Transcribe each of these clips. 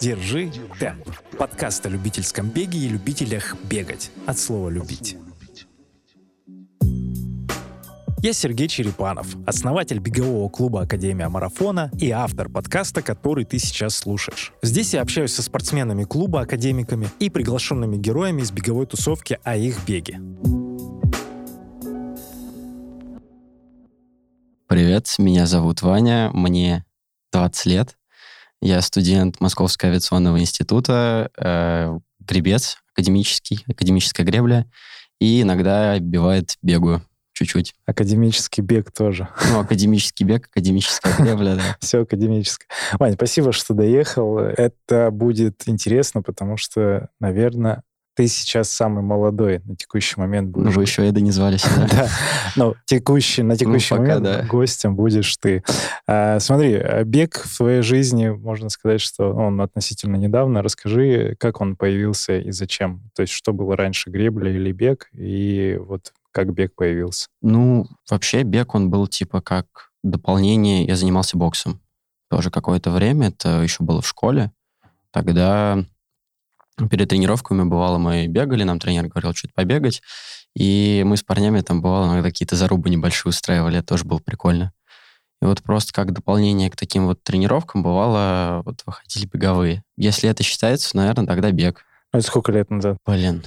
Держи темп. Подкаст о любительском беге и любителях бегать. От слова «любить». Я Сергей Черепанов, основатель бегового клуба Академия Марафона и автор подкаста, который ты сейчас слушаешь. Здесь я общаюсь со спортсменами клуба, академиками и приглашенными героями из беговой тусовки о их беге. Привет, меня зовут Ваня, мне 20 лет. Я студент Московского авиационного института, э, гребец академический, академическая гребля, и иногда бывает бегаю чуть-чуть. Академический бег тоже. Ну, академический бег, академическая гребля, да. Все академическое. Вань, спасибо, что доехал. Это будет интересно, потому что, наверное, ты сейчас самый молодой на текущий момент будешь. Ну, вы еще Эда не звали сюда. Да, ну, текущий, на текущий момент гостем будешь ты. А, смотри, бег в твоей жизни, можно сказать, что он относительно недавно. Расскажи, как он появился и зачем? То есть, что было раньше, гребля или бег? И вот как бег появился? Ну, вообще бег, он был типа как дополнение. Я занимался боксом тоже какое-то время. Это еще было в школе. Тогда перед тренировками бывало мы бегали, нам тренер говорил что-то побегать. И мы с парнями там бывало иногда какие-то зарубы небольшие устраивали. Это тоже было прикольно. И вот просто как дополнение к таким вот тренировкам бывало, вот выходили беговые. Если это считается, наверное, тогда бег. А это сколько лет назад? Блин,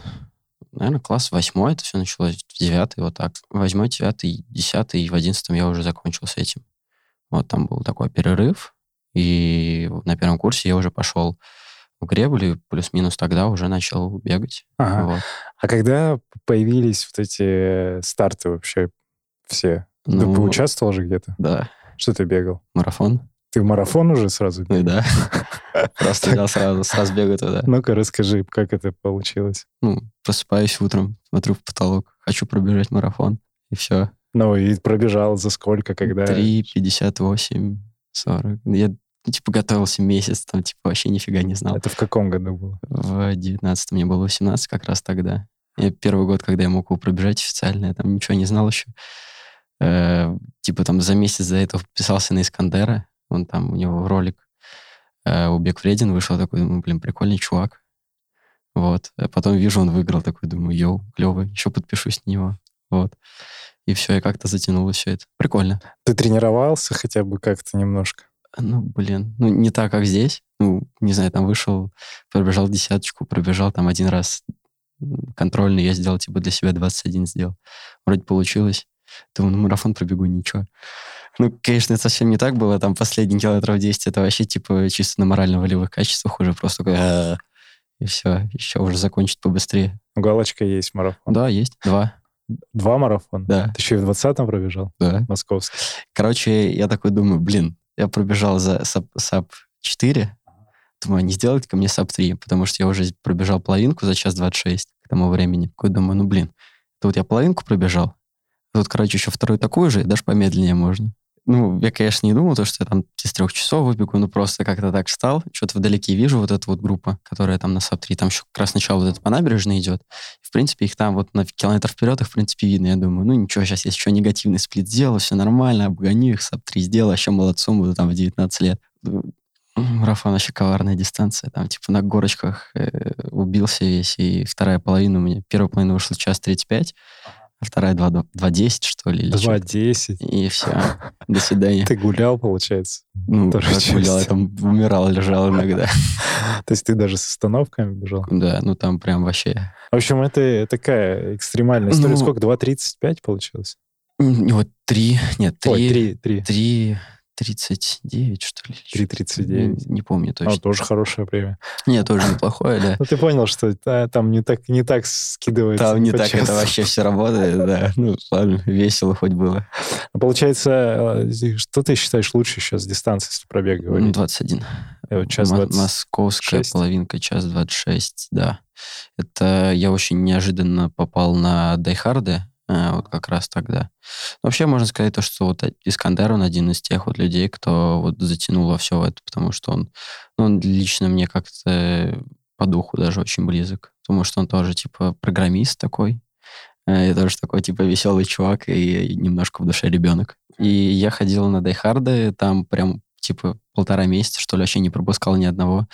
наверное, класс восьмой, это все началось в девятый, вот так. Восьмой, девятый, десятый, и в одиннадцатом я уже закончил с этим. Вот там был такой перерыв, и на первом курсе я уже пошел в греблю, плюс-минус тогда уже начал бегать. Ага. Вот. А когда появились вот эти старты вообще все? Ну, ты поучаствовал же где-то? Да. Что ты бегал? Марафон. Ты в марафон уже сразу бегал? да. Просто я сразу с разбега туда. Ну-ка, расскажи, как это получилось? Ну, просыпаюсь утром, смотрю в потолок, хочу пробежать марафон, и все. Ну, и пробежал за сколько, когда? 3,58, 40. Я типа готовился месяц, там типа вообще нифига не знал. Это в каком году было? В 19 мне было 18 как раз тогда. Я первый год, когда я мог его пробежать официально, я там ничего не знал еще. Э, типа там за месяц до этого подписался на Искандера, он там, у него ролик э, «Убег вреден» вышел, такой, думаю, блин, прикольный чувак. Вот. А потом вижу, он выиграл, такой, думаю, йоу, клевый, еще подпишусь на него. Вот. И все, и как-то затянулось все это. Прикольно. Ты тренировался хотя бы как-то немножко? Ну, блин, ну не так, как здесь. Ну, не знаю, там вышел, пробежал десяточку, пробежал там один раз контрольный, я сделал типа для себя 21 сделал. Вроде получилось. Думаю, ну марафон пробегу, ничего. Ну, конечно, это совсем не так было. Там последние километров 10 это вообще типа чисто на морально-волевых качествах уже просто такой... И все, еще уже закончить побыстрее. Галочка есть марафон? Да, есть. Два. Два марафона? Да. Ты еще и в 20-м пробежал? Да. Московский. Короче, я такой думаю, блин, я пробежал за sub 4, думаю, не сделать ли мне sub 3, потому что я уже пробежал половинку за час 26 к тому времени. Такой думаю, ну, блин, тут я половинку пробежал, тут, короче, еще вторую такую же, и даже помедленнее можно. Ну, я, конечно, не думал, то, что я там из трех часов выбегу, но просто как-то так встал, что-то вдалеке вижу вот эту вот группу, которая там на sub-3, там еще как раз сначала вот это по набережной идет. В принципе, их там вот на километр вперед, их, в принципе, видно. Я думаю, ну ничего, сейчас я еще негативный сплит сделаю, все нормально, обгоню их, sub-3 сделаю, еще молодцом буду там в 19 лет. Марафон вообще коварная дистанция. Там типа на горочках э, убился весь, и вторая половина у меня, первая половина вышла час 35, а вторая 2.10, что ли? 2.10. И все. До свидания. Ты гулял, получается? Ну, как гулял, я там умирал, лежал иногда. То есть ты даже с остановками бежал? Да, ну там прям вообще... В общем, это такая экстремальная история. Ну, Сколько? 2.35 получилось? Вот три, нет, три... Ой, три, три. Три 39, что ли? 3.39. Не, не помню точно. А, тоже хорошее время. Нет, тоже неплохое, да. Ну, ты понял, что там не так, не так скидывается. Там не так это вообще все работает, да. Ну, ладно, весело хоть было. А получается, э, что ты считаешь лучше сейчас дистанции, если пробег говорить? 21. Э, час 20... Московская половинка, час 26, да. Это я очень неожиданно попал на дайхарды, вот как раз тогда. Вообще можно сказать то, что вот Искандер, он один из тех вот людей, кто вот затянул во все это, потому что он, ну, он лично мне как-то по духу даже очень близок, потому что он тоже типа программист такой, э, я тоже такой типа веселый чувак и немножко в душе ребенок. И я ходил на дайхарды, там прям типа, полтора месяца, что ли, вообще не пропускал ни одного.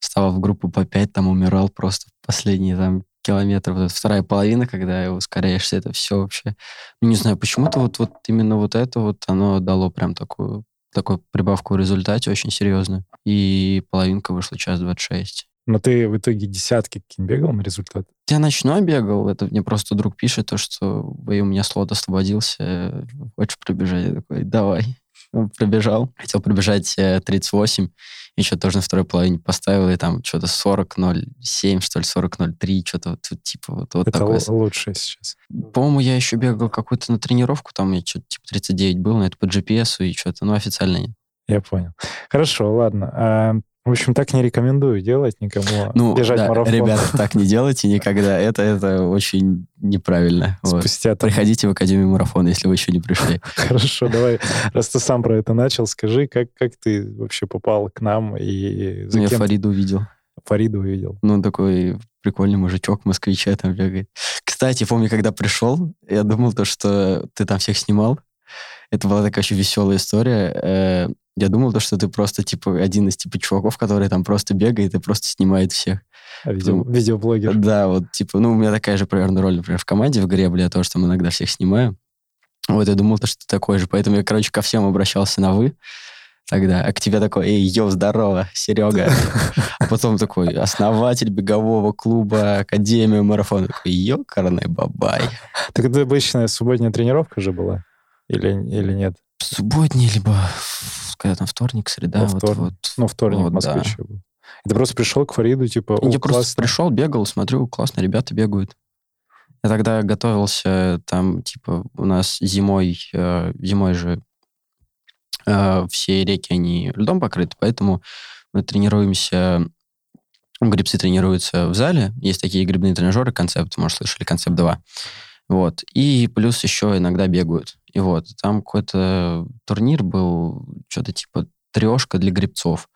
Вставал в группу по пять, там умирал просто в последние там километров. Вот вторая половина, когда ускоряешься, это все вообще... Ну, не знаю, почему-то вот, вот именно вот это вот, оно дало прям такую, такую прибавку в результате очень серьезную. И половинка вышла час 26. Но ты в итоге десятки бегал на результат? Я ночной бегал, это мне просто друг пишет, то, что у меня слот освободился, хочешь пробежать? Я такой, давай. Пробежал. Хотел пробежать 38, еще тоже на второй половине поставил, и там что-то 40.07, что ли, 40.03, что-то вот, типа вот, вот это такое. лучше сейчас. По-моему, я еще бегал какую-то на тренировку, там я что-то типа 39 был, но это по GPS и что-то, ну, официально нет. Я понял. Хорошо, ладно. А в общем, так не рекомендую делать никому. Ну, бежать да, марафон. ребята, так не делайте никогда. Это, это очень неправильно. Спустя вот. там... Приходите в Академию марафона, если вы еще не пришли. Хорошо, давай, раз ты сам про это начал, скажи, как, как ты вообще попал к нам и за Я кем... Фариду увидел. Фариду увидел. Ну, такой прикольный мужичок, москвича там бегает. Кстати, помню, когда пришел, я думал то, что ты там всех снимал. Это была такая очень веселая история. Я думал, то, что ты просто, типа, один из, типа, чуваков, который там просто бегает и просто снимает всех. А видео, Потом, видеоблогер. Да, вот, типа, ну, у меня такая же примерно роль, например, в команде в гребле, я тоже там иногда всех снимаю. Вот, я думал, то, что ты такой же. Поэтому я, короче, ко всем обращался на «вы» тогда. А к тебе такой, эй, йоу, здорово, Серега. А потом такой, основатель бегового клуба, Академия марафона. Такой, ёкарный бабай. Так это обычная субботняя тренировка же была? Или, или нет? Субботняя, либо когда там вторник, среда. Ну, вторник, вот, вот, ну, вторник вот, в Москве да. еще был. И ты просто пришел к Фариду, типа, Я просто пришел, бегал, смотрю, классно, ребята бегают. Я тогда готовился, там, типа, у нас зимой, э, зимой же э, все реки, они льдом покрыты, поэтому мы тренируемся, грибцы тренируются в зале, есть такие грибные тренажеры, концепт, может, слышали, концепт 2. Вот. И плюс еще иногда бегают. И вот, там какой-то турнир был, что-то типа трешка для грибцов.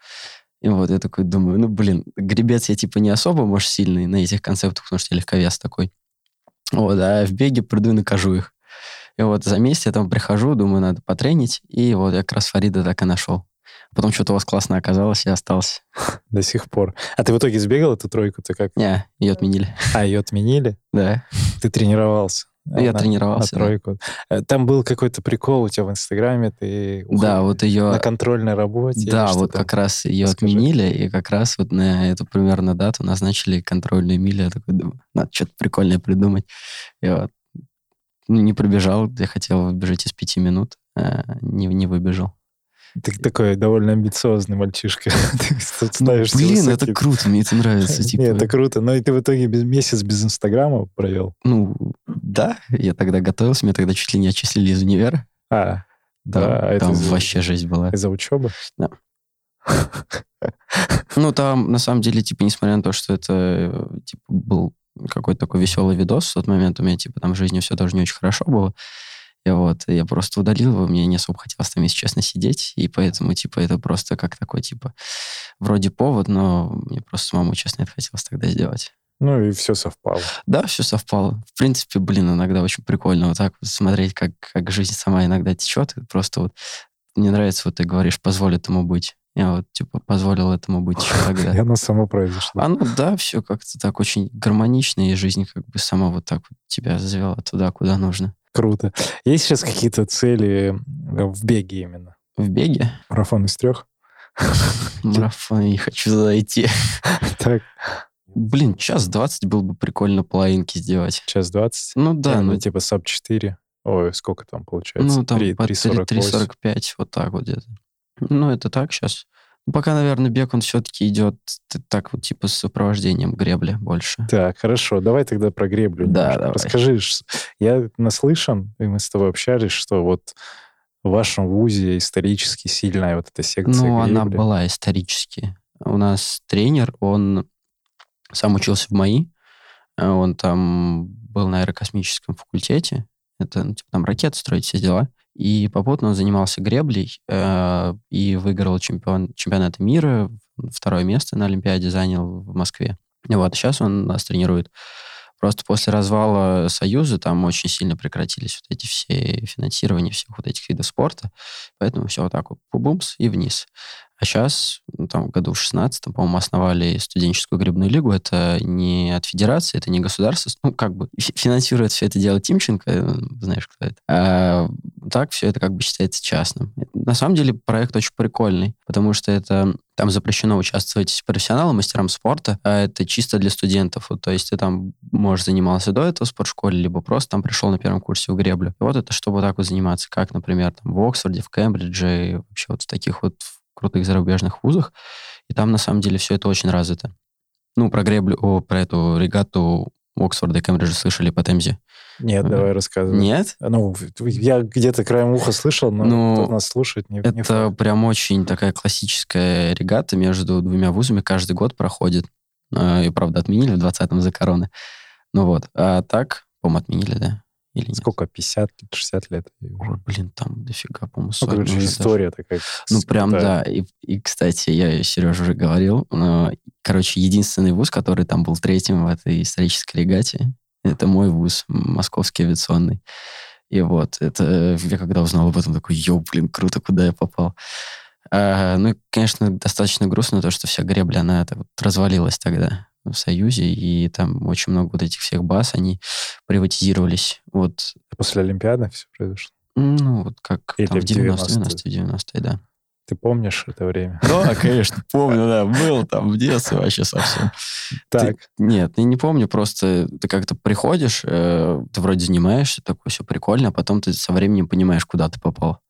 И вот я такой думаю, ну, блин, гребец я типа не особо, может, сильный на этих концептах, потому что я легковес такой. Вот, а в беге приду и накажу их. И вот за месяц я там прихожу, думаю, надо потренить, и вот я как раз Фарида так и нашел. Потом что-то у вас классно оказалось, и остался. До сих пор. А ты в итоге сбегал эту тройку? Ты как? Не, ее отменили. А, ее отменили? Да. Ты тренировался? Я на, тренировался. На тройку. Да. Там был какой-то прикол у тебя в Инстаграме, ты да, вот ее... на контрольной работе. Да, вот как раз ее Расскажи. отменили, и как раз вот на эту примерно дату назначили контрольную милю. Я такой думаю, надо что-то прикольное придумать. Я вот ну, не пробежал, я хотел выбежать из пяти минут, а не, не выбежал. Ты такой довольно амбициозный мальчишка. ну, блин, это круто, мне это нравится. Типа... Нет, это круто. Но и ты в итоге без, месяц без Инстаграма провел? Ну, да. Я тогда готовился, меня тогда чуть ли не отчислили из универа. А, да, да там вообще жизнь была. Из-за учебы? Да. Ну, там, на самом деле, типа, несмотря на то, что это, типа, был какой-то такой веселый видос в тот момент, у меня, типа, там в жизни все тоже не очень хорошо было, вот, я просто удалил его, мне не особо хотелось там, если честно, сидеть, и поэтому, типа, это просто как такой, типа, вроде повод, но мне просто самому, честно, это хотелось тогда сделать. Ну и все совпало. Да, все совпало. В принципе, блин, иногда очень прикольно вот так вот смотреть, как, как жизнь сама иногда течет. Просто вот мне нравится, вот ты говоришь, позволь этому быть. Я вот, типа, позволил этому быть еще тогда. И оно само произошло. А ну да, все как-то так очень гармонично, и жизнь как бы сама вот так вот тебя завела туда, куда нужно. Круто. Есть сейчас какие-то цели в беге именно? В беге? Марафон из трех? Марафон не хочу зайти. Так. Блин, час двадцать было бы прикольно половинки сделать. Час двадцать? Ну да. Ну, типа sub 4. Ой, сколько там получается? Ну, там 3.45, вот так вот где-то. Ну, это так сейчас. Пока, наверное, бег, он все-таки идет так вот, типа, с сопровождением гребли больше. Так, хорошо. Давай тогда про греблю. Да, давай. Расскажи, я наслышан, и мы с тобой общались, что вот в вашем вузе исторически сильная вот эта секция Ну, гребли. она была исторически. У нас тренер, он сам учился в МАИ, он там был на аэрокосмическом факультете, это, ну, типа, там ракеты строить, все дела. И попутно он занимался греблей э, и выиграл чемпион, чемпионат мира, второе место на Олимпиаде занял в Москве. Вот сейчас он нас тренирует Просто после развала Союза там очень сильно прекратились вот эти все финансирования всех вот этих видов спорта. Поэтому все вот так вот, бумс и вниз. А сейчас, ну, там, году в 16 по-моему, основали студенческую грибную лигу. Это не от федерации, это не государство. Ну, как бы финансирует все это дело Тимченко, э, знаешь, кто это. А так все это как бы считается частным. На самом деле проект очень прикольный, потому что это там запрещено участвовать профессионалам, мастерам спорта, а это чисто для студентов. Вот, то есть ты там, можешь занимался до этого в спортшколе, либо просто там пришел на первом курсе в греблю. И вот это чтобы так вот заниматься, как, например, там в Оксфорде, в Кембридже, вообще вот в таких вот крутых зарубежных вузах, и там на самом деле все это очень развито. Ну, про греблю, о, про эту регату Оксфорда и Кембриджа слышали по Темзе? Нет, э, давай рассказывай. Нет? Ну, я где-то краем уха слышал, но ну, кто нас слушает, не Это не факт. прям очень такая классическая регата между двумя вузами каждый год проходит. Э, и, правда, отменили в 20-м за короны. Ну вот. А так, по-моему, отменили, да? Или нет? Сколько? 50, 60 лет? Ой, блин, там дофига, по-моему, Ну, короче, история даже. такая. Ну, прям, да. И, и, кстати, я Сереже уже говорил, короче, единственный вуз, который там был третьим в этой исторической регате, это мой вуз, Московский авиационный. И вот, это я когда узнал об этом, такой, йоу, блин, круто, куда я попал. А, ну, конечно, достаточно грустно то, что вся гребля, она вот развалилась тогда в Союзе, и там очень много вот этих всех баз, они приватизировались. Вот. После Олимпиады все произошло? Ну, вот как Или там, в 90-е, 90-е, 90-е, да. Ты помнишь это время? Да, конечно, помню, да. Был там в детстве вообще совсем. Так. Ты, нет, я не помню, просто ты как-то приходишь, э, ты вроде занимаешься, такое все прикольно, а потом ты со временем понимаешь, куда ты попал.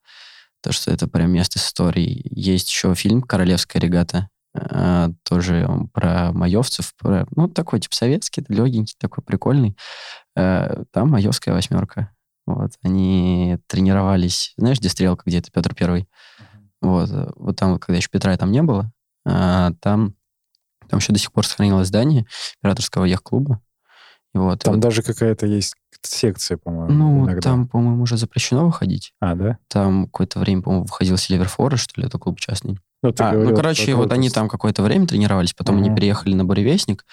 То, что это прям место с историей. Есть еще фильм «Королевская регата», э, тоже про маевцев, про, ну, такой, типа, советский, легенький, такой прикольный. Э, там маевская восьмерка. Вот, они тренировались, знаешь, где стрелка, где это Петр Первый? Вот, э, вот там, когда еще Петра там не было, а, там, там еще до сих пор сохранилось здание императорского яхт-клуба. Вот, там вот, даже какая-то есть секция, по-моему. Ну, иногда. там, по-моему, уже запрещено выходить. А, да? Там какое-то время, по-моему, выходил Сильвер Форест, что ли, это клуб частный. Ну, а, ну, короче, вот они там какое-то время тренировались, потом угу. они переехали на Буревестник,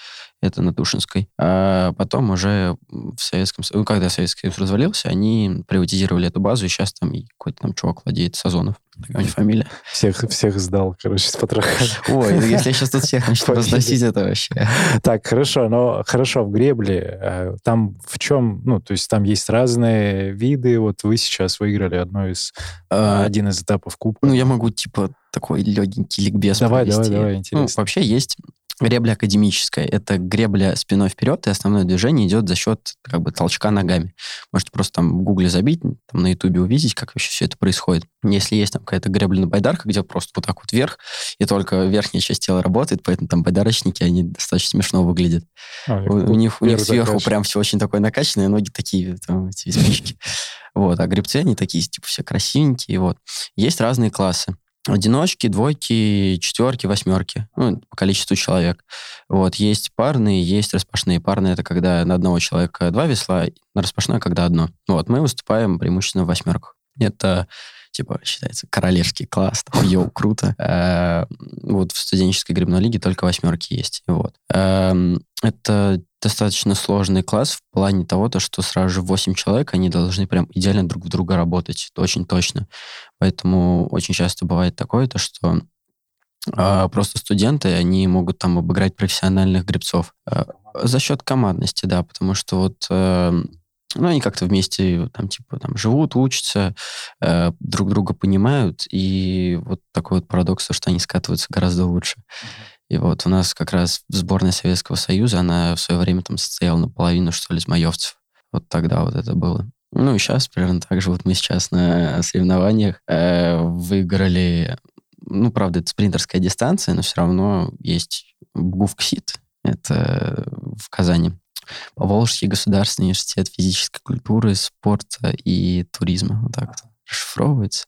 это на Тушинской, а потом уже в Советском Союзе, ну, когда Советский Союз развалился, они приватизировали эту базу, и сейчас там какой-то там чувак владеет Сазонов. Такая у него фамилия. Всех, всех сдал, короче, с потрохами. Ой, ну, если я сейчас тут всех начну разносить, это вообще... Так, хорошо, но хорошо, в гребле, э, там в чем, ну, то есть там есть разные виды, вот вы сейчас выиграли одно из, а, один из этапов кубка. Ну, я могу, типа, такой легенький ликбез Давай, провести. давай, давай, интересно. Ну, вообще есть Гребля академическая. Это гребля спиной вперед, и основное движение идет за счет как бы толчка ногами. Можете просто там в гугле забить, там на ютубе увидеть, как вообще все это происходит. Если есть там какая-то гребля на байдарках, где просто вот так вот вверх, и только верхняя часть тела работает, поэтому там байдарочники, они достаточно смешно выглядят. А, у, у них, у них сверху закачан. прям все очень такое накачанное, ноги такие, там, эти спички. Вот, а гребцы, они такие, типа, все красивенькие, вот. Есть разные классы одиночки, двойки, четверки, восьмерки, ну, по количеству человек. Вот, есть парные, есть распашные. Парные — это когда на одного человека два весла, на распашное — когда одно. Вот, мы выступаем преимущественно в восьмерках. Это типа, считается, королевский класс, там, йоу, круто. Э, вот в студенческой грибной лиге только восьмерки есть. Вот. Эм, это достаточно сложный класс в плане того, то, что сразу же 8 человек, они должны прям идеально друг в друга работать, это очень точно. Поэтому очень часто бывает такое, то, что а, просто студенты, они могут там обыграть профессиональных гребцов. А, за счет командности, да, потому что вот э, ну, они как-то вместе там, типа, там, живут, учатся, э, друг друга понимают, и вот такой вот парадокс, что они скатываются гораздо лучше. И вот у нас как раз сборная Советского Союза, она в свое время там состояла наполовину, что ли, из маевцев. Вот тогда вот это было. Ну и сейчас примерно так же. Вот мы сейчас на соревнованиях э, выиграли, ну, правда, это спринтерская дистанция, но все равно есть ГУФКСИТ, это в Казани. Поволжский государственный университет физической культуры, спорта и туризма. Вот так вот расшифровывается.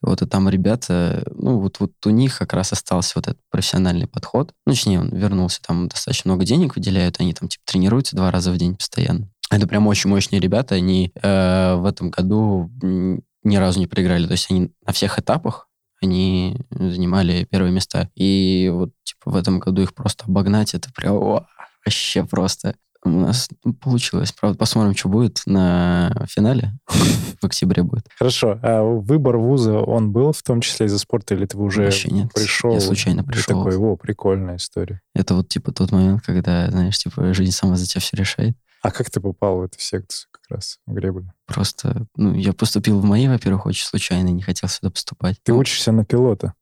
Вот и там ребята, ну вот, вот у них как раз остался вот этот профессиональный подход. Ну, точнее, он вернулся, там достаточно много денег выделяют, они там типа тренируются два раза в день постоянно. Это прям очень мощные ребята, они э, в этом году ни разу не проиграли. То есть они на всех этапах они занимали первые места. И вот типа в этом году их просто обогнать, это прям о, вообще просто У нас получилось. Правда, посмотрим, что будет на финале. В октябре будет. Хорошо. А выбор вуза, он был в том числе из-за спорта, или ты уже Вообще нет. пришел? Я случайно пришел. такой, о, прикольная история. Это вот типа тот момент, когда, знаешь, типа жизнь сама за тебя все решает. А как ты попал в эту секцию как раз, в греблю? Просто, ну, я поступил в мои, во-первых, очень случайно, не хотел сюда поступать. Ты учишься на пилота?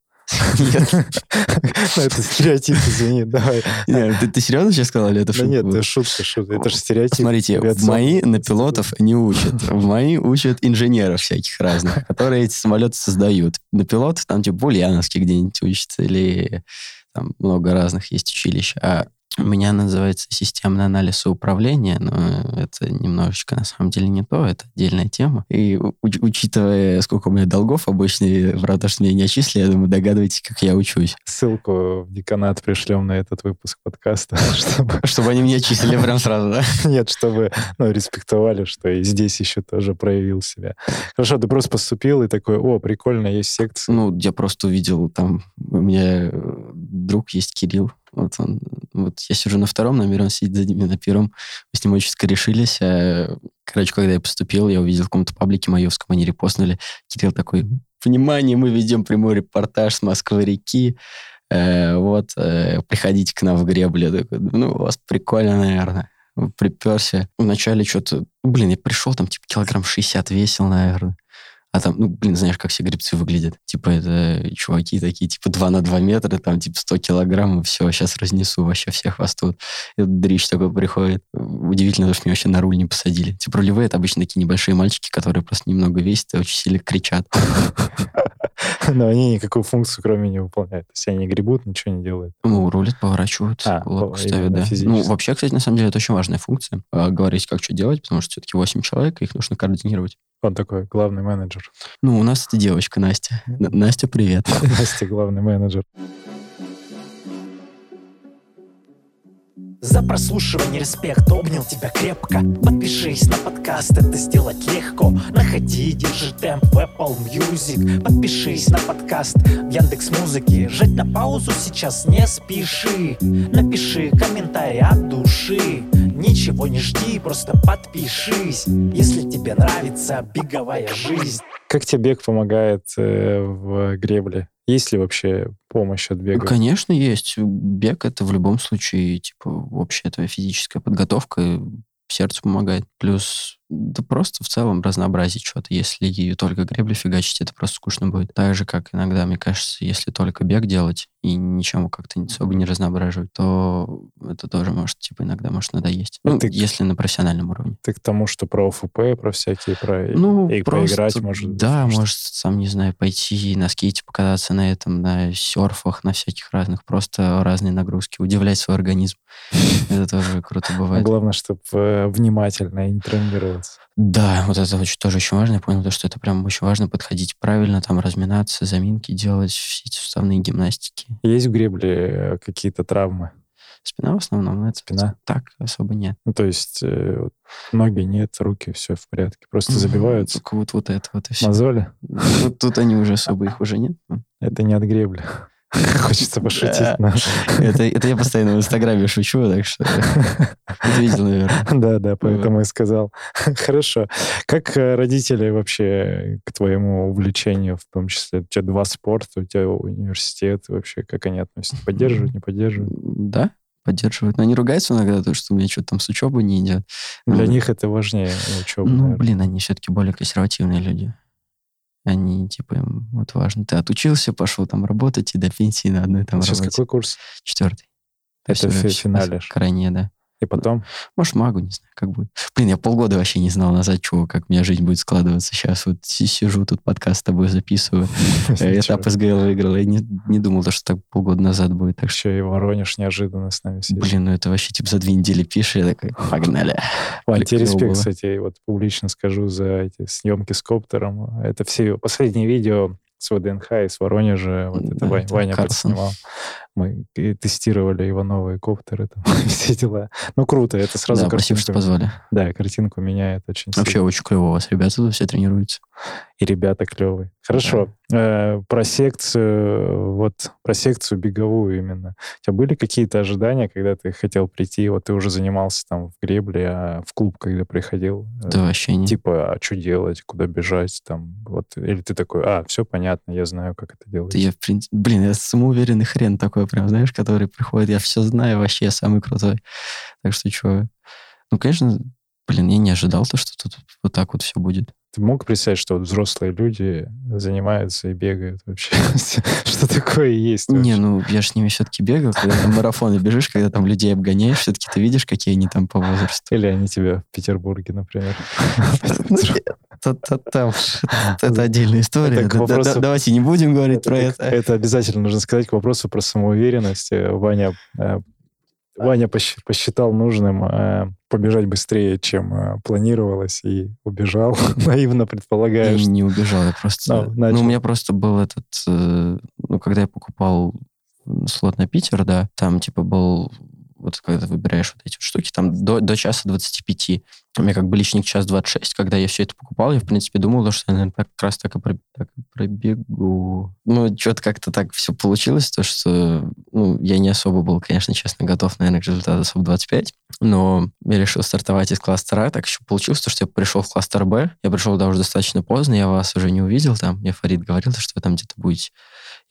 Нет. Это стереотип, извини, давай. Ты серьезно сейчас сказал, или это шутка? Нет, это шутка, шутка. Это же стереотип. Смотрите, в мои на пилотов не учат. В мои учат инженеров всяких разных, которые эти самолеты создают. На пилотов там типа Ульяновский где-нибудь учится, или там много разных есть училищ. А у меня называется системный анализ управления, но это немножечко на самом деле не то, это отдельная тема. И уч- учитывая, сколько у меня долгов обычно, правда, что меня не отчислили, я думаю, догадываетесь, как я учусь. Ссылку в деканат пришлем на этот выпуск подкаста, чтобы... Чтобы они меня отчислили прям сразу, да? Нет, чтобы ну, респектовали, что и здесь еще тоже проявил себя. Хорошо, ты просто поступил и такой, о, прикольно, есть секция. Ну, я просто увидел там, у меня друг есть Кирилл, вот он, вот я сижу на втором номере, он сидит за ними на первом. Мы с ним очень скорешились. А, короче, когда я поступил, я увидел в каком-то паблике Маевском, они репостнули. Кирилл такой, внимание, мы ведем прямой репортаж с Москвы-реки. Э, вот, э, приходите к нам в греблю. такой, ну, у вас прикольно, наверное. Приперся. Вначале что-то... Блин, я пришел, там, типа, килограмм 60 весил, наверное. А там, ну, блин, знаешь, как все грибцы выглядят. Типа это чуваки такие, типа 2 на 2 метра, там, типа 100 килограмм, и все, сейчас разнесу, вообще всех вас тут. И дрищ такой приходит. Удивительно, что меня вообще на руль не посадили. Типа рулевые, это обычно такие небольшие мальчики, которые просто немного весят и очень сильно кричат. Но они никакую функцию кроме не выполняют. То есть они гребут, ничего не делают. Ну, рулят, поворачивают, а, лодку ставят, да. Ну, вообще, кстати, на самом деле, это очень важная функция. А, говорить, как что делать, потому что все-таки 8 человек, их нужно координировать. Он такой главный менеджер. Ну, у нас это девочка Настя. Настя, привет. Настя главный менеджер. За прослушивание респект, обнял тебя крепко. Подпишись на подкаст, это сделать легко. Находи, держи темп. В Apple Music. Подпишись на подкаст в Яндекс Музыке Жать на паузу сейчас не спеши. Напиши комментарий от души. Ничего не жди, просто подпишись. Если тебе нравится беговая жизнь. Как тебе бег помогает э, в гребле? Есть ли вообще помощь от бега? Конечно, есть. Бег — это в любом случае, типа, общая твоя физическая подготовка, сердцу помогает. Плюс да просто в целом разнообразить что-то. Если только гребли фигачить, это просто скучно будет. Так же, как иногда, мне кажется, если только бег делать и ничем как-то особо не разноображивать, то это тоже может, типа, иногда может надоесть. Ну, ты, если на профессиональном уровне. Ты к тому, что про ОФП, про всякие, про ну, и просто, поиграть, может Да, быть, может, сам, не знаю, пойти на скейте покататься на этом, на серфах, на всяких разных, просто разные нагрузки, удивлять свой организм. Это тоже круто бывает. Главное, чтобы э, внимательно и не травмировать тренироваться. Да, вот это очень, тоже очень важно. Я понял, что это прям очень важно подходить правильно, там разминаться, заминки делать, все эти суставные гимнастики. Есть в гребле э, какие-то травмы? Спина в основном, но это спина. Так особо нет. Ну, то есть э, ноги нет, руки, все в порядке. Просто забиваются. Только вот, вот это вот и все. Мозоли? Вот тут они уже особо, их уже нет. Это не от гребли. Хочется пошутить. Это, это я постоянно в Инстаграме шучу, так что видел, наверное. Да, да, поэтому и сказал. Хорошо. Как э, родители вообще к твоему увлечению, в том числе, у тебя два спорта, у тебя университет, вообще как они относятся? Поддерживают, не поддерживают? Да, поддерживают. Но они ругаются иногда, то, что у меня что-то там с учебой не идет. Для них это важнее учеба. Ну, наверное. блин, они все-таки более консервативные люди. Они, типа, им вот важно. Ты отучился, пошел там работать и до пенсии на одной там Сейчас работе. какой курс? Четвертый. Это в финале. Крайне, да. И потом? Может, магу, не знаю, как будет. Блин, я полгода вообще не знал назад, чего, как у меня жизнь будет складываться. Сейчас вот сижу, тут подкаст с тобой записываю. Э, этап СГЛ выиграл. Я не, думал, что так полгода назад будет. Так что и Воронеж неожиданно с нами сидит. Блин, ну это вообще типа за две недели пишешь, я такой, погнали. Вань, тебе респект, кстати, вот публично скажу за эти съемки с коптером. Это все последние видео с ВДНХ и с Воронежа. Вот это Ваня, Ваня снимал. Мы тестировали его новые коптеры, там, все дела. Ну, круто, это сразу да, спасибо, что позвали. Да, картинку меняет очень Вообще сильно. очень клево у вас ребята тут все тренируются. И ребята клевые. Хорошо. Да. Э, про секцию, вот про секцию беговую именно. У тебя были какие-то ожидания, когда ты хотел прийти? Вот ты уже занимался там в гребле, а в клуб, когда приходил? Э, да, вообще нет. Типа, а что делать, куда бежать? Там, вот. Или ты такой, а, все понятно, я знаю, как это делать. Я, в принципе, блин, я самоуверенный хрен такой прям, знаешь, который приходит, я все знаю, вообще я самый крутой. Так что, что... Ну, конечно, блин, я не ожидал то, что тут вот так вот все будет. Ты мог представить, что вот взрослые люди занимаются и бегают вообще? что такое есть? Вообще? Не, ну я же с ними все-таки бегал, когда на марафоны бежишь, когда там людей обгоняешь, все-таки ты видишь, какие они там по возрасту. Или они тебя в Петербурге, например. Там, это отдельная история. Давайте не будем говорить про это. Это обязательно нужно сказать к вопросу про самоуверенность. Ваня э, Ваня посчитал нужным э, побежать быстрее, чем э, планировалось, и убежал, наивно предполагаешь. Я не убежал, я просто... No, ну, у меня просто был этот... Э, ну, когда я покупал слот на Питер, да, там, типа, был вот когда выбираешь вот эти вот штуки, там до, до часа 25. У меня как бы личник час 26, когда я все это покупал, я, в принципе, думал, что я, наверное, как раз так и, про, так и пробегу. Ну, что-то как-то так все получилось, то, что, ну, я не особо был, конечно, честно, готов, наверное, к результату СОП-25, но я решил стартовать из кластера, так еще получилось, то, что я пришел в кластер Б, я пришел да уже достаточно поздно, я вас уже не увидел там, мне Фарид говорил, что вы там где-то будете.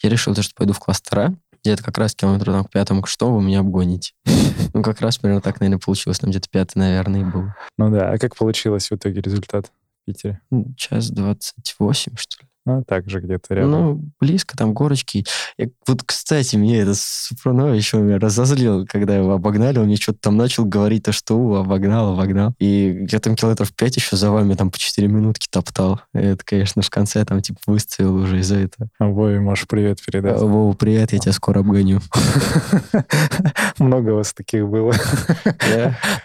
Я решил, что пойду в кластера, где-то как раз километру там, к пятому, к шестому вы меня обгоните. Ну, как раз примерно так, наверное, получилось. Там где-то пятый, наверное, и был. Ну да. А как получилось в итоге результат в Питере? Час двадцать восемь, что ли. Ну, так же где-то рядом. Ну, близко, там горочки. Я, вот, кстати, мне это Супрунов еще меня разозлил, когда его обогнали, он мне что-то там начал говорить, то что у, обогнал, обогнал. И я там километров пять еще за вами там по 4 минутки топтал. И это, конечно, в конце там типа выставил уже из-за этого. А Вове можешь привет передать. А, Вова, привет, я тебя скоро обгоню. Много вас таких было.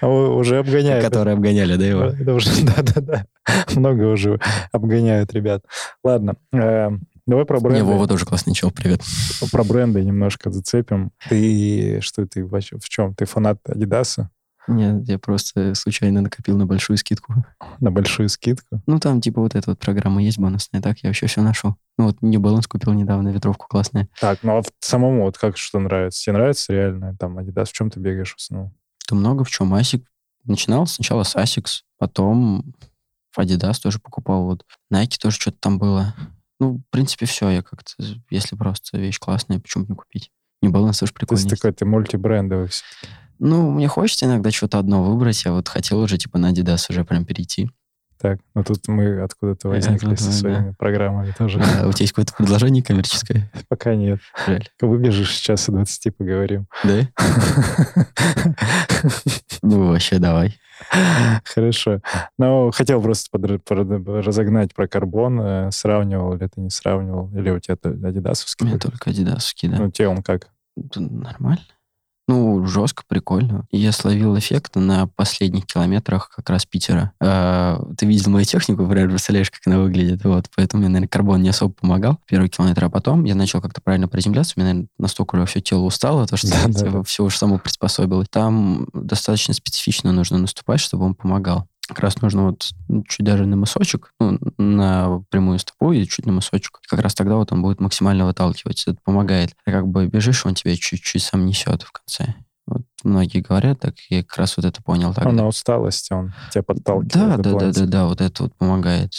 А уже обгоняют. Которые обгоняли, да, его? Да-да-да. Много уже обгоняют ребят. Ладно, э, давай про бренды. Не, Вова тоже классный чел, привет. Про бренды немножко зацепим. Ты, что ты, в чем? Ты фанат Адидаса? Нет, я просто случайно накопил на большую скидку. На большую скидку? Ну, там, типа, вот эта вот программа есть бонусная. Так, я вообще все нашел. Ну, вот New Balance купил недавно, ветровку классная. Так, ну, а самому вот как что нравится? Тебе нравится реально там Adidas? В чем ты бегаешь в основном? Да много в чем. Асик. Начинал сначала с Asics, потом Adidas тоже покупал. Вот Nike тоже что-то там было. Ну, в принципе, все. Я как-то, если просто вещь классная, почему бы не купить? Не баланс тоже прикольный. То есть такой ты мультибрендовый все Ну, мне хочется иногда что-то одно выбрать. Я вот хотел уже типа на Adidas уже прям перейти. Так, ну тут мы откуда-то возникли со своими да. программами тоже. А, у тебя есть какое-то предложение коммерческое? Пока нет. Жаль. Выбежишь сейчас и 20 поговорим. Да? Ну, вообще давай. Хорошо. Ну, хотел просто под, под, разогнать про карбон. Э, сравнивал или ты не сравнивал? Или у тебя адидасовский? У меня только адидасовский, да. Ну, тебе он как? Нормально. Ну, жестко, прикольно. Я словил эффект на последних километрах как раз Питера. А, ты видел мою технику, например, представляешь, как она выглядит. Вот, поэтому мне, наверное, карбон не особо помогал первый километр, а потом я начал как-то правильно приземляться. У меня, наверное, настолько уже все тело устало, то, что да, да, все уже само приспособилось. Там достаточно специфично нужно наступать, чтобы он помогал как раз нужно вот чуть даже на мысочек, ну, на прямую стопу и чуть на мысочек. Как раз тогда вот он будет максимально выталкивать. Это помогает. А как бы бежишь, он тебя чуть-чуть сам несет в конце. Вот многие говорят, так я как раз вот это понял тогда. Ну, на усталость он тебя подталкивает. Да, да, да, да, да, вот это вот помогает.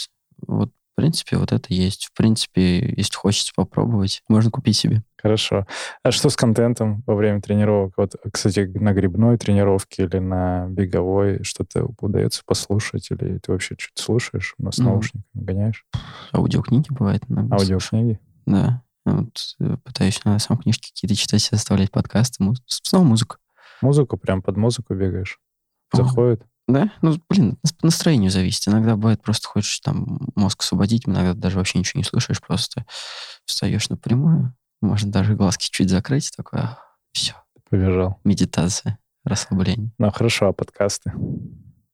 Вот в принципе, вот это есть. В принципе, если хочется попробовать, можно купить себе. Хорошо. А что с контентом во время тренировок? Вот, кстати, на грибной тренировке или на беговой что-то удается послушать? Или ты вообще что-то слушаешь? У нас mm. наушниками гоняешь? Аудиокниги бывает. Аудиокниги? Да. Вот э, пытаюсь на сам книжки какие-то читать, составлять подкасты. Муз... Снова музыка. Музыку? Прям под музыку бегаешь? Заходит? Да? Ну, блин, по настроению зависит. Иногда бывает, просто хочешь там мозг освободить, иногда даже вообще ничего не слушаешь, просто встаешь напрямую, можно даже глазки чуть закрыть, такое, а, все. Побежал. Медитация, расслабление. Ну, хорошо, а подкасты?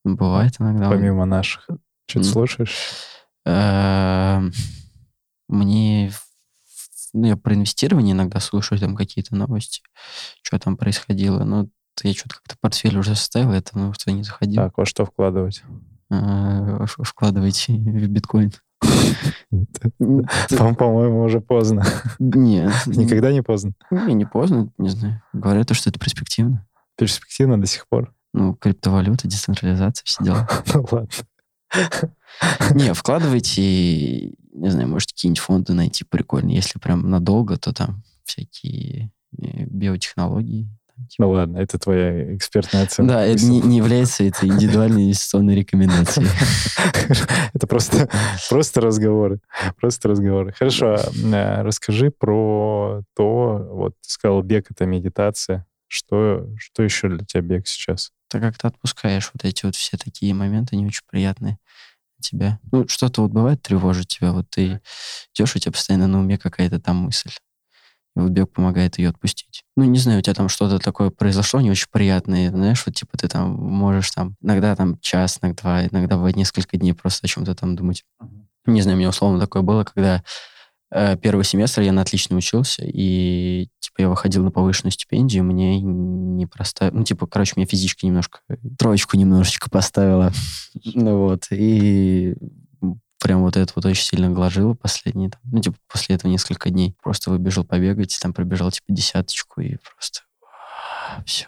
Бывает иногда. Помимо наших. Что-то слушаешь? Эм, мне ну, я про инвестирование иногда слушаю, там какие-то новости, что там происходило. Но я что-то как-то портфель уже составил, это ну, что не заходил. Так, во что вкладывать? А, вкладывайте в биткоин. По-моему, уже поздно. Нет. Никогда не поздно? Не, не поздно, не знаю. Говорят, что это перспективно. Перспективно до сих пор? Ну, криптовалюта, децентрализация, все дела. Ну, ладно. Не, вкладывайте, не знаю, может, какие-нибудь фонды найти прикольные. Если прям надолго, то там всякие э, биотехнологии. Ну ладно, это твоя экспертная оценка. Да, это не, не является это индивидуальной инвестиционной рекомендацией. Это просто, просто разговоры. Просто разговоры. Хорошо, а, расскажи про то, вот ты сказал, бег — это медитация. Что, что еще для тебя бег сейчас? Ты как-то отпускаешь вот эти вот все такие моменты не очень приятные тебя. Ну, что-то вот бывает тревожит тебя, вот ты идешь, у тебя постоянно на уме какая-то там мысль. Вот бег помогает ее отпустить. Ну, не знаю, у тебя там что-то такое произошло не очень приятное, знаешь, вот типа ты там можешь там иногда там час, иногда два, иногда бывает несколько дней просто о чем-то там думать. Не знаю, у меня условно такое было, когда Э, первый семестр я на отлично учился, и, типа, я выходил на повышенную стипендию, мне не просто... Ну, типа, короче, меня физичка немножко... Троечку немножечко поставила. Ну вот, и прям вот это вот очень сильно гложило последние, там, ну, типа, после этого несколько дней. Просто выбежал побегать, там пробежал, типа, десяточку, и просто все.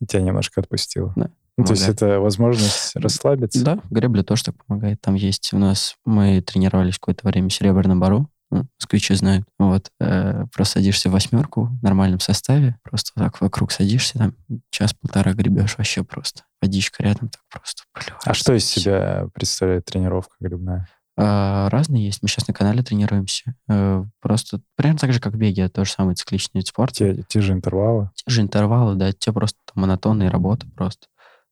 И тебя немножко отпустило. Да. Ну, то есть это возможность расслабиться? Да, гребля тоже так помогает. Там есть у нас... Мы тренировались какое-то время в Серебряном Бару, ну, москвичи знают. Вот, э, просто садишься в восьмерку в нормальном составе, просто так вокруг садишься, там час-полтора гребешь вообще просто. Водичка рядом так просто. Блин, а что из себя представляет тренировка грибная? А, разные есть. Мы сейчас на канале тренируемся. А, просто примерно так же, как в беге. То же самое цикличный вид спорта. Те, те же интервалы? Те же интервалы, да. Те просто там, монотонные работы просто.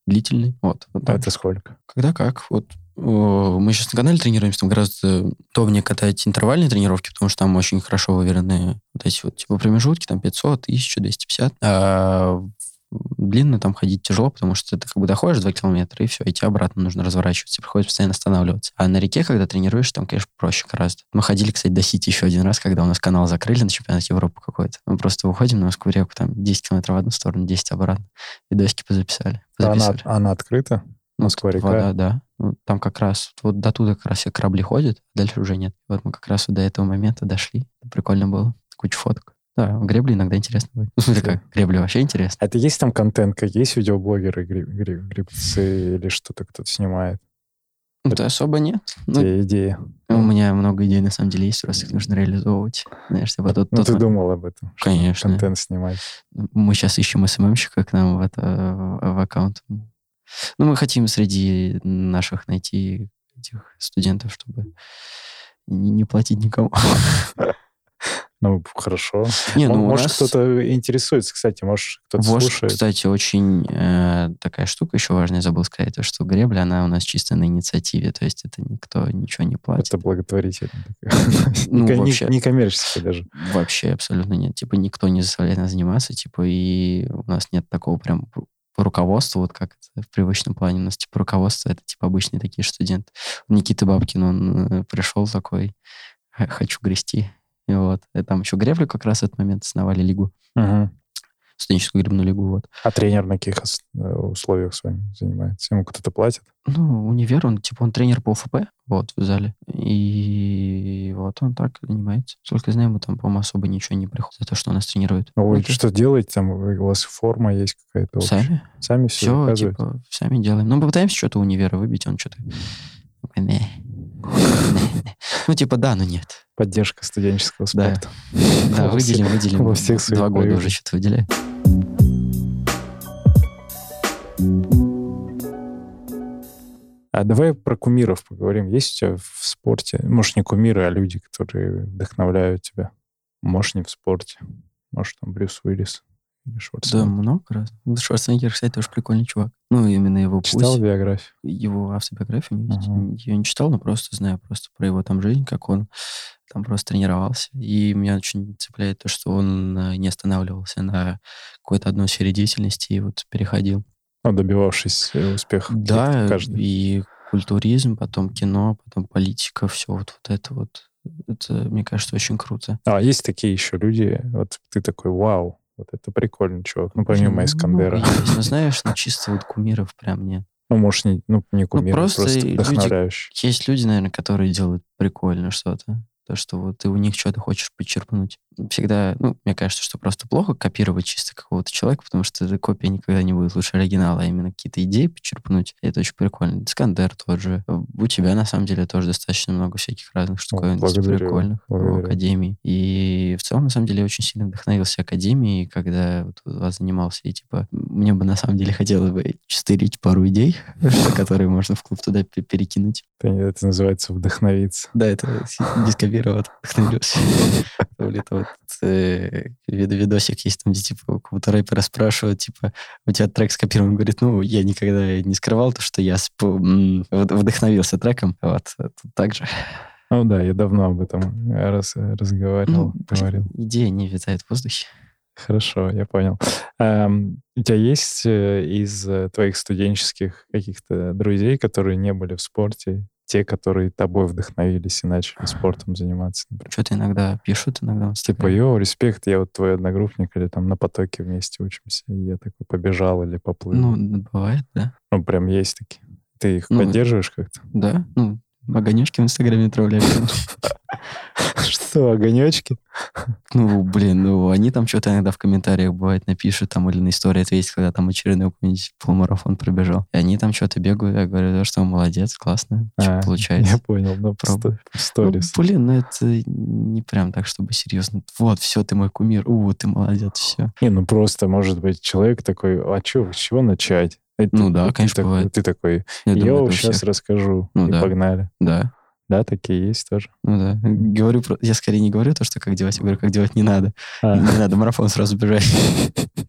Длительные. Вот. вот а это сколько? Когда как. Вот мы сейчас на канале тренируемся, там гораздо удобнее катать интервальные тренировки, потому что там очень хорошо выверены вот эти вот типа промежутки, там 500, 1000, 250. А длинно там ходить тяжело, потому что ты как бы доходишь 2 километра, и все, и тебе обратно нужно разворачиваться, приходится постоянно останавливаться. А на реке, когда тренируешь, там, конечно, проще гораздо. Мы ходили, кстати, до Сити еще один раз, когда у нас канал закрыли на чемпионат Европы какой-то. Мы просто выходим на Москву реку, там 10 километров в одну сторону, 10 обратно. И досики позаписали. позаписали. Она, она открыта? Москва-река? Вода, да. Ну, там как раз, вот до туда как раз все корабли ходят, а дальше уже нет. Вот мы как раз вот до этого момента дошли. Прикольно было. Куча фоток. Да, гребли иногда интересно будет. Ну, смотри, как, гребли вообще интересно. А это есть там контент, есть видеоблогеры, греб, греб, гребцы или что-то кто-то снимает? Ну, это особо нет. Ну, идеи. У меня много идей, на самом деле, есть, просто их нужно реализовывать. Знаешь, типа, тот, ну, тот, ты думал об этом? Конечно. Контент снимать. Мы сейчас ищем СММщика к нам в, это, в аккаунт. Ну, мы хотим среди наших найти этих студентов, чтобы не платить никому. Ну, хорошо. Не, ну, может, нас... кто-то интересуется, кстати, может, кто-то вот, слушает. кстати, очень э, такая штука еще важная, забыл сказать, то, что гребля, она у нас чисто на инициативе, то есть это никто ничего не платит. Это благотворительно. Ну, вообще, не коммерчески даже. Вообще абсолютно нет. Типа никто не заставляет нас заниматься, типа, и у нас нет такого прям руководство, вот как это в привычном плане. У нас типа руководство, это типа обычные такие студенты. Никита Бабкин, он э, пришел такой, хочу грести. И вот. И там еще Гревлю как раз в этот момент основали лигу. Угу. Студенческую грибную лигу, вот. А тренер на каких э, условиях с вами занимается? Ему кто-то платит? Ну, универ, он типа он тренер по ОФП, вот, в зале. И вот он так занимается. Сколько знаю, ему там, по-моему, особо ничего не приходит за то, что он нас тренирует. Ну, вы что делаете там? У вас форма есть какая-то? Сами. Сами все Все, типа, сами делаем. Ну, попытаемся что-то универа выбить, он что-то... Ну, типа, да, но нет. Поддержка студенческого спорта. Да, да выделим, выделим. Во всех Два года уже что-то выделяем. А давай про кумиров поговорим. Есть у тебя в спорте, может, не кумиры, а люди, которые вдохновляют тебя? Может, не в спорте. Может, там Брюс Уиллис Шварценеггер. Да, много раз. Ну, Шварценеггер, кстати, тоже прикольный чувак. Ну, именно его Читал путь. биографию? Его автобиографию uh-huh. Я не читал, но просто знаю просто про его там жизнь, как он там просто тренировался. И меня очень цепляет то, что он э, не останавливался на какой-то одной сфере деятельности и вот переходил. Ну, добивавшись э, успеха. Да, каждый. и культуризм, потом кино, потом политика, все вот, вот это вот. это, мне кажется, очень круто. А есть такие еще люди, вот ты такой, вау, вот это прикольный чувак, ну, помимо ну, Искандера. Есть, ну, знаешь, ну, чисто вот кумиров прям нет. Ну, может, не, ну, не кумиров, ну, просто, просто вдохновляющий. Люди, есть люди, наверное, которые делают прикольно что-то то, что вот ты у них что-то хочешь подчеркнуть. Всегда, ну, мне кажется, что просто плохо копировать чисто какого-то человека, потому что эта копия никогда не будет лучше оригинала, а именно какие-то идеи подчеркнуть. И это очень прикольно. Скандер тот же. У тебя, на самом деле, тоже достаточно много всяких разных штуковин прикольных благодарю. в Академии. И в целом, на самом деле, я очень сильно вдохновился Академией, когда вот вас занимался. И, типа, мне бы, на самом деле, хотелось бы стырить пару идей, которые можно в клуб туда перекинуть. Это называется вдохновиться. Да, это дископировать, вдохновился. Э, видосик есть там, где типа у кого-то рэпера спрашивают, типа, у тебя трек скопирован? Он говорит, ну, я никогда не скрывал то, что я вдохновился треком. Вот, так же. Ну да, я давно об этом раз, разговаривал. Ну, говорил. Идея не витает в воздухе. Хорошо, я понял. Эм, у тебя есть э, из э, твоих студенческих каких-то друзей, которые не были в спорте, те, которые тобой вдохновились и начали спортом заниматься? Что-то иногда пишут, иногда. Типа, йоу, респект, я вот твой одногруппник, или там на потоке вместе учимся, и я такой побежал или поплыл. Ну, бывает, да. Ну, прям есть такие. Ты их ну, поддерживаешь как-то? Да, ну, огонечки в Инстаграме отправляю. Что, огонечки? Ну, блин, ну, они там что-то иногда в комментариях бывает напишут, там, или на истории ответить, когда там очередной какой-нибудь полумарафон пробежал. И они там что-то бегают, я говорю, да, что молодец, классно, что а, получается. Я понял, ну, просто сторис. Ну, блин, ну, это не прям так, чтобы серьезно. Вот, все, ты мой кумир, у, ты молодец, все. Не, ну, просто, может быть, человек такой, а что, с чего начать? Ну да, конечно, ты, бывает. Ты такой, я, думаю, сейчас расскажу, ну, и да. погнали. Да. Да, такие есть тоже. Ну да. Говорю, я скорее не говорю то, что как делать, я говорю, как делать не надо. А. Не надо марафон сразу бежать.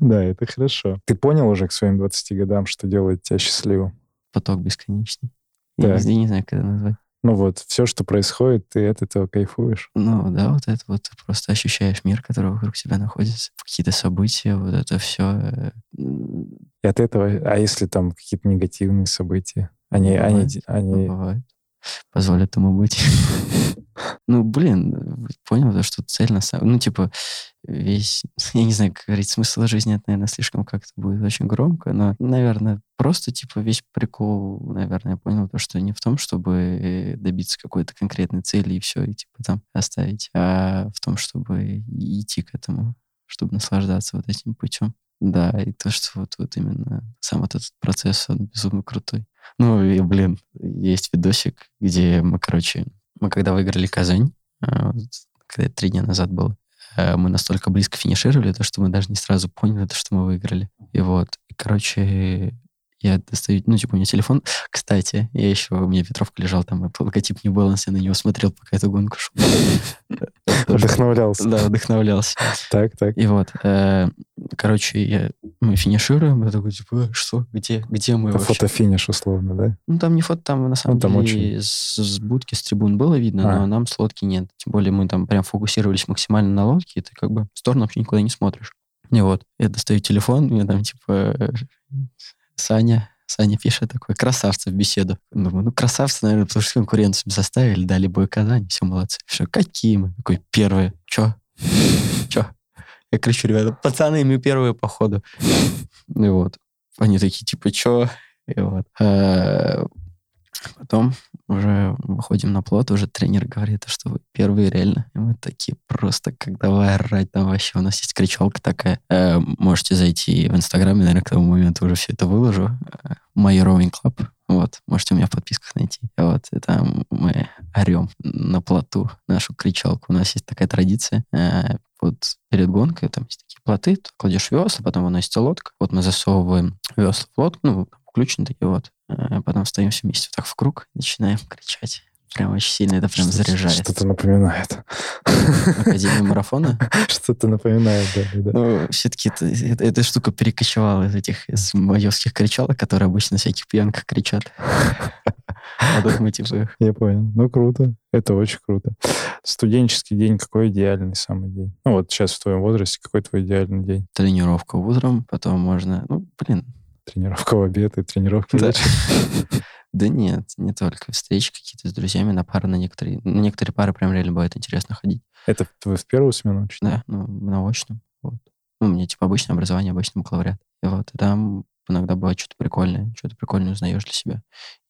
Да, это хорошо. Ты понял уже к своим 20 годам, что делает тебя счастливым? Поток бесконечный. Я не знаю, как это назвать. Ну вот, все, что происходит, ты от этого кайфуешь. Ну да, вот это вот просто ощущаешь мир, который вокруг тебя находится, какие-то события, вот это все. Э, И от этого, а если там какие-то негативные события? Они, бывает, они, они... Бывает. Позволят ему быть. Ну, блин, понял, да, что цель на самом... Ну, типа, весь... Я не знаю, как говорить, смысл жизни, это, наверное, слишком как-то будет очень громко, но, наверное, просто, типа, весь прикол, наверное, я понял то, что не в том, чтобы добиться какой-то конкретной цели и все, и, типа, там оставить, а в том, чтобы идти к этому, чтобы наслаждаться вот этим путем. Да, и то, что вот, вот именно сам этот процесс, он безумно крутой. Ну, и, блин, есть видосик, где мы, короче, мы когда выиграли Казань, а, когда три дня назад было, э, мы настолько близко финишировали, то, что мы даже не сразу поняли, то, что мы выиграли. И вот, короче, я достаю, ну, типа, у меня телефон. Кстати, я еще, у меня ветровка лежал, там логотип не Balance, я на него смотрел, пока эту гонку шел. Вдохновлялся. Да, вдохновлялся. Так, так. И вот, э, короче, мы финишируем, я такой, типа, «Э, что, где, где мы Это фотофиниш, условно, да? Ну, там не фото, там, на самом ну, деле, с будки, с трибун было видно, а. но нам с лодки нет. Тем более мы там прям фокусировались максимально на лодке, и ты как бы в сторону вообще никуда не смотришь. И вот, я достаю телефон, мне там, типа, Саня, Саня пишет такой, красавцы в беседу. Думаю, ну, красавцы, наверное, потому что конкуренцию заставили, дали бой Казани, все, молодцы. Все, какие мы? Такой, первые. Че? Че? Я кричу, ребята, пацаны, мы первые, походу. И вот. Они такие, типа, че? И вот. Э, потом уже выходим на плот, уже тренер говорит, что вы первые реально. И мы такие просто, как давай орать там вообще. У нас есть кричалка такая. Э, можете зайти в Инстаграме, наверное, к тому моменту уже все это выложу. My Rowing Club. Вот, можете у меня в подписках найти. Вот, и там мы орем на плоту нашу кричалку. У нас есть такая традиция. Э, вот перед гонкой там есть такие плоты, кладешь весла, потом выносится лодка. Вот мы засовываем весла в лодку, ну, включены такие вот. А потом встаем все вместе вот так в круг, начинаем кричать. Прям очень сильно это прям заряжает. Что-то напоминает. Академия марафона? Что-то напоминает, да. да. Ну, все-таки это, это, эта штука перекочевала из этих из майорских кричалок, которые обычно на всяких пьянках кричат. А тут мы типа... Я понял. Ну, круто. Это очень круто. Студенческий день какой идеальный самый день? Ну, вот сейчас в твоем возрасте какой твой идеальный день? Тренировка утром, потом можно... Ну, блин, Тренировка в обед и тренировка да. Да нет, не только. Встречи какие-то с друзьями на пары, на некоторые... На некоторые пары прям реально бывает интересно ходить. Это вы в первую смену учите? Да, ну, на очном. Вот. Ну, у меня типа обычное образование, обычный бакалавриат. И вот, и там иногда бывает что-то прикольное, что-то прикольное узнаешь для себя.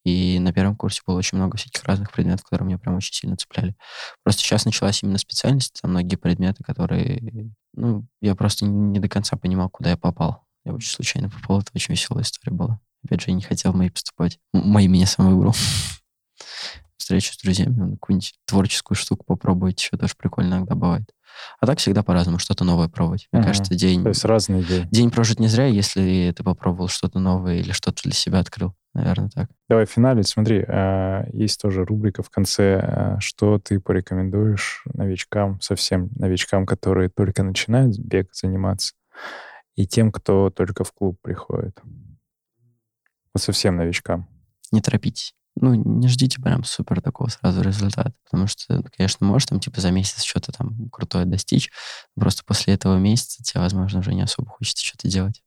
И на первом курсе было очень много всяких разных предметов, которые меня прям очень сильно цепляли. Просто сейчас началась именно специальность, там многие предметы, которые... Ну, я просто не до конца понимал, куда я попал. Я очень случайно попал, это очень веселая история была. Опять же, я не хотел мои поступать. Мои меня сам выбрал. Встречу с друзьями, какую-нибудь творческую штуку попробовать, еще тоже прикольно иногда бывает. А так всегда по-разному, что-то новое пробовать. Мне кажется, день... То есть разные идеи. День прожит не зря, если ты попробовал что-то новое или что-то для себя открыл. Наверное, так. Давай финалить. Смотри, а, есть тоже рубрика в конце, а, что ты порекомендуешь новичкам, совсем новичкам, которые только начинают бег заниматься, и тем, кто только в клуб приходит. Совсем новичкам. Не торопитесь ну, не ждите прям супер такого сразу результата, потому что, конечно, можешь там, типа, за месяц что-то там крутое достичь, просто после этого месяца тебе, возможно, уже не особо хочется что-то делать.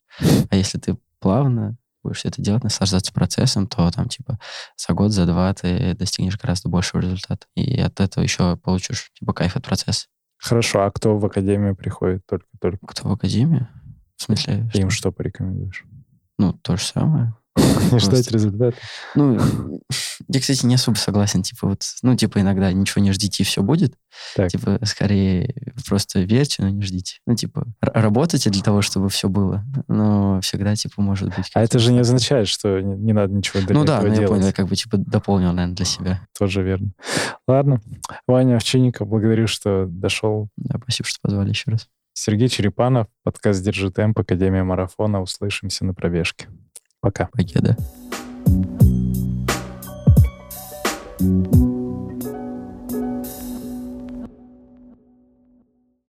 А если ты плавно будешь это делать, наслаждаться процессом, то там, типа, за год, за два ты достигнешь гораздо большего результата. И от этого еще получишь, типа, кайф от процесса. Хорошо, а кто в академию приходит только-только? Кто в академию? В смысле? Им что порекомендуешь? Ну, то же самое. Не ждать результата. Ну, я, кстати, не особо согласен. Типа вот, ну, типа иногда ничего не ждите, и все будет. Так. Типа, скорее, просто верьте, но не ждите. Ну, типа, работайте для того, чтобы все было, но всегда, типа, может быть... А это же не означает, что не, не надо ничего для Ну да, ну, я понял, я как бы, типа, дополнил, наверное, для себя. Тоже верно. Ладно. Ваня Овчинников, благодарю, что дошел. Да, спасибо, что позвали еще раз. Сергей Черепанов, подкаст «Держи темп», Академия марафона. Услышимся на пробежке. Пока. Пока, да.